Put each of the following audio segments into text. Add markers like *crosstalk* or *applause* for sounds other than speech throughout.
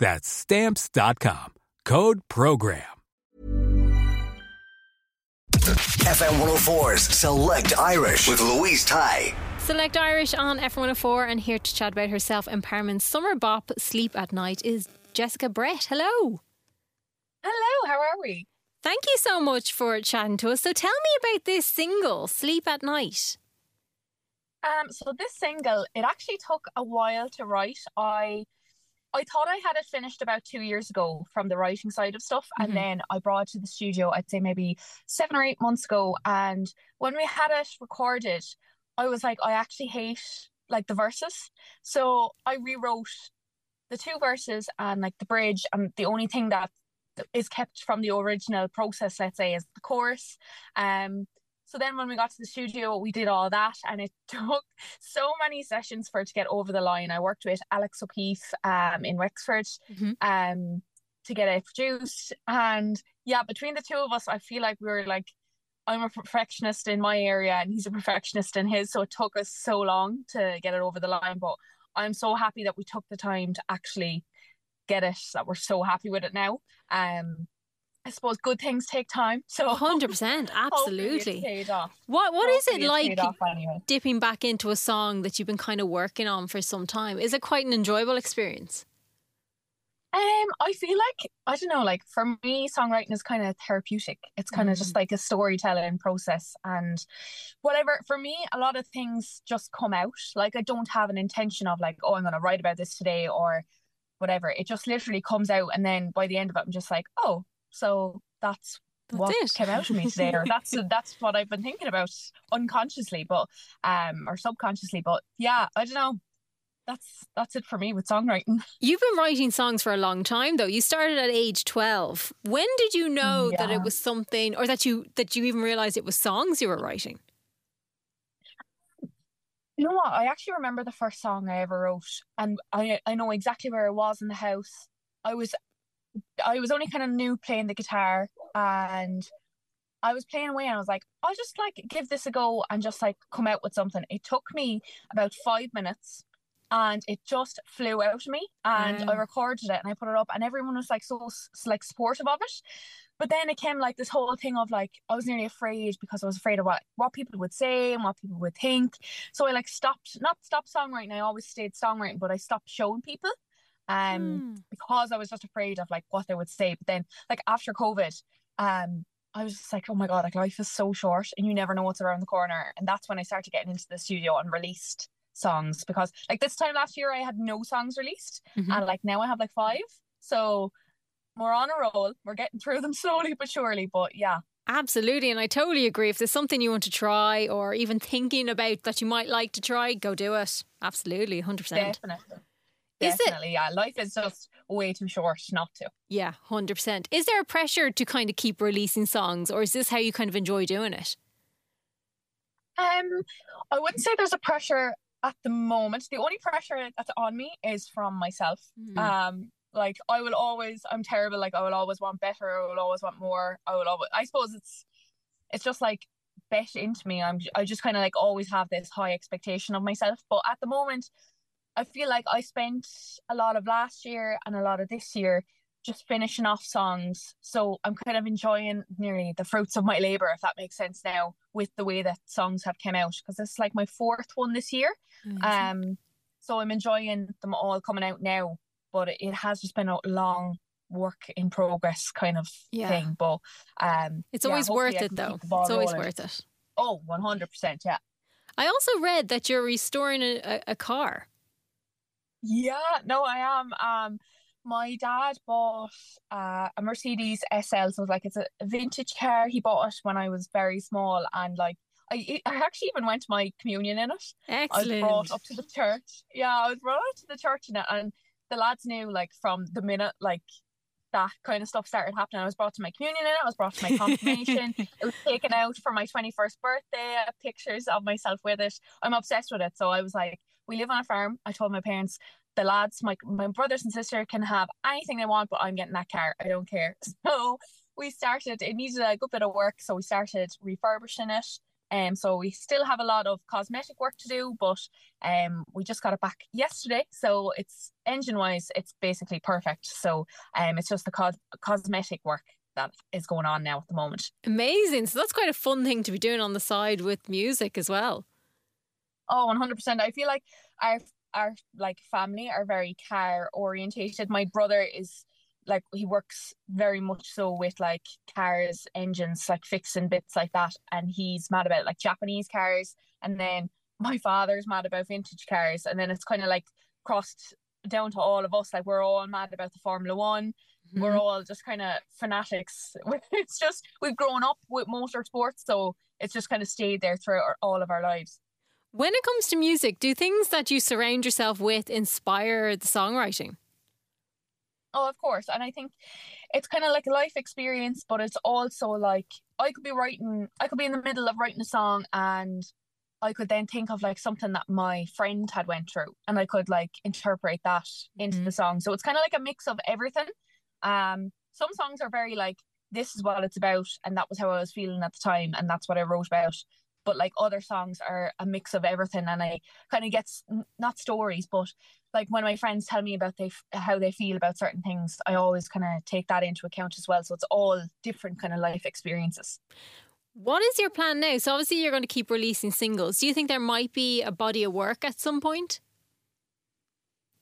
That's stamps.com. Code program. FM 104's Select Irish with Louise Tighe. Select Irish on FM104 and here to chat about herself empowerment summer bop Sleep at Night is Jessica Brett. Hello. Hello, how are we? Thank you so much for chatting to us. So tell me about this single, Sleep at Night. Um, so this single, it actually took a while to write. I I thought I had it finished about two years ago from the writing side of stuff. And Mhm. then I brought it to the studio, I'd say maybe seven or eight months ago. And when we had it recorded, I was like, I actually hate like the verses. So I rewrote the two verses and like the bridge. And the only thing that is kept from the original process, let's say, is the chorus. Um, so then when we got to the studio, we did all that, and it *laughs* took so many sessions for it to get over the line. I worked with Alex O'Keefe um, in Wexford Mhm. um, to get it produced. And yeah, between the two of us, I feel like we were like, I'm a perfectionist in my area, and he's a perfectionist in his. So it took us so long to get it over the line. But I'm so happy that we took the time to actually get it, that we're so happy with it now. Um, I suppose good things take time. So *laughs* 100%, absolutely. paid off. What What is it like anyway. dipping back into a song that you've been kind of working on for some time? Is it quite an enjoyable experience? Um, I feel like I don't know, like for me, songwriting is kind of therapeutic. It's kind of just like a storytelling process, and whatever. For me, a lot of things just come out. Like I don't have an intention of like, oh, I'm going to write about this today or whatever. It just literally comes out, and then by the end of it, I'm just like, oh, so that's. That's what it. came out of me today, *laughs* or that's that's what I've been thinking about unconsciously, but um, or subconsciously, but yeah, I don't know. That's that's it for me with songwriting. *laughs* You've been writing songs for a long time though. You started at age 12. When did you know that it was something or that you that you even realized it was songs you were writing? You know what? I actually remember the first song I ever wrote, and I I know exactly where I was in the house. I was I was only kind of new playing the guitar, and I was playing away, and I was like, I'll just like give this a go and just like come out with something. It took me about five minutes, and it just flew out of me, and I recorded it and I put it up, and everyone was like so like supportive of it. But then it came like this whole thing of like I was nearly afraid because I was afraid of what what people would say and what people would think. So I like stopped, not stopped songwriting. I always stayed songwriting, but I stopped showing people, um, Hmm. because I was just afraid of like what they would say. But then, like after COVID, um, I was just like, oh my god, like life is so short, and you never know what's around the corner. And that's when I started getting into the studio and released songs because like this time last year I had no songs released, Mhm. and like now I have like five. So we're on a roll. We're getting through them *laughs* slowly but surely. But yeah, Absolutely, and I totally agree. If there's something you want to try or even thinking about that you might like to try, go do it. Absolutely, 100%. definitely. Is it- Definitely, yeah. Life is just way too short not to. Yeah, 100%. Is there a pressure to kind of keep releasing songs or is this how you kind of enjoy doing it? Um, I wouldn't say there's a pressure at the moment. The only pressure that's on me is from myself. Hmm. Um, Like I will always, I'm terrible. Like I will always want better. I will always want more. I will always. I suppose it's, it's just like bet into me. I'm. I just kind of like always have this high expectation of myself. But at the moment, I feel like I spent a lot of last year and a lot of this year just finishing off songs. So I'm kind of enjoying nearly the fruits of my labor, if that makes sense now, with the way that songs have come out because it's like my fourth one this year. Um, so I'm enjoying them all coming out now, but it has just been a long work in progress kind of yeah. thing. But um, it's yeah, always worth it though. It's always worth it. Oh, 100%. Yeah. I also read that you're restoring a, a, a car. Yeah, no, I am. Um, my dad bought uh, a Mercedes SL, so it's like it's a vintage car. He bought it when I was very small, and like I, I actually even went to my communion in it. Excellent. I was brought up to the church. Yeah, I was brought up to the church in it, and the lads knew like from the minute like that kind of stuff started happening. I was brought to my communion in it. I was brought to my confirmation. *laughs* it was taken out for my 21st birthday. pictures of myself with it. I'm obsessed with it. So I was like, we live on a farm. I told my parents the lads, my my brothers and sister can have anything they want, but I'm getting that car. I don't care. *laughs* So we started. It needed a good bit of work, so we started refurbishing it. Um, so we still have a lot of cosmetic work to do, but um, we just got it back yesterday. So it's engine wise, it's basically perfect. So um, it's just the cos- cosmetic work that is going on now at the moment. Amazing. So that's quite a fun thing to be doing on the side with music as well. Oh, 100%. I feel like our our like family are very car orientated. My brother is like he works very much so with like cars, engines, like fixing bits like that, and he's mad about like Japanese cars. And then my father's mad about vintage cars, and then it's kind of like crossed down to all of us. Like we're all mad about the Formula One. Mm-hmm. We're all just kind of fanatics. *laughs* It's just we've grown up with motorsports, so it's just kind of stayed there throughout all of our lives. When it comes to music, do things that you surround yourself with inspire the songwriting? Oh, of course. And I think it's kind of like a life experience, but it's also like I could be writing, I could be in the middle of writing a song and I could then think of like something that my friend had went through and I could like interpret that into mm-hmm. the song. So it's kind of like a mix of everything. Um, some songs are very like, this is what it's about. And that was how I was feeling at the time. And that's what I wrote about but like other songs are a mix of everything and i kind of get not stories but like when my friends tell me about they how they feel about certain things i always kind of take that into account as well so it's all different kind of life experiences. What is your plan now? So obviously you're going to keep releasing singles. Do you think there might be a body of work at some point?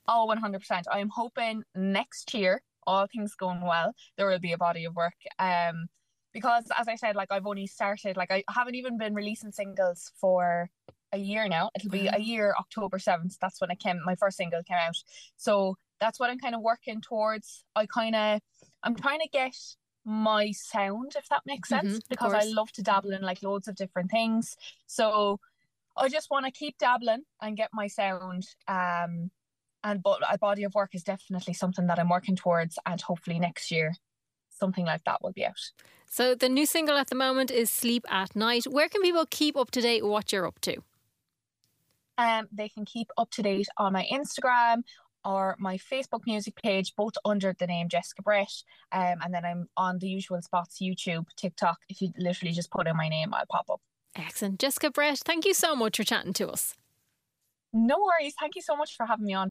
Oh 100% i'm hoping next year all things going well there will be a body of work. Um because as I said, like I've only started, like I haven't even been releasing singles for a year now. It'll be a year October 7th. That's when I came my first single came out. So that's what I'm kind of working towards. I kind of I'm trying to get my sound, if that makes sense, mm-hmm, because I love to dabble in like loads of different things. So I just want to keep dabbling and get my sound. Um and but a body of work is definitely something that I'm working towards and hopefully next year something like that will be out. So the new single at the moment is Sleep at Night. Where can people keep up to date what you're up to? Um, they can keep up to date on my Instagram or my Facebook music page, both under the name Jessica Brett. Um, and then I'm on the usual spots YouTube, TikTok. If you literally just put in my name, I'll pop up. Excellent. Jessica Brett, thank you so much for chatting to us. No worries. Thank you so much for having me on.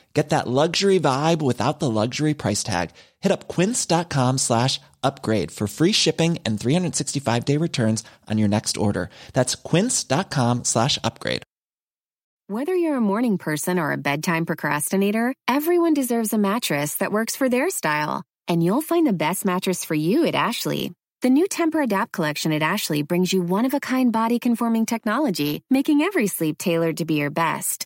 Get that luxury vibe without the luxury price tag. Hit up quince.com slash upgrade for free shipping and 365 day returns on your next order. That's quince.com slash upgrade. Whether you're a morning person or a bedtime procrastinator, everyone deserves a mattress that works for their style. And you'll find the best mattress for you at Ashley. The new Tempur-Adapt collection at Ashley brings you one-of-a-kind body-conforming technology, making every sleep tailored to be your best.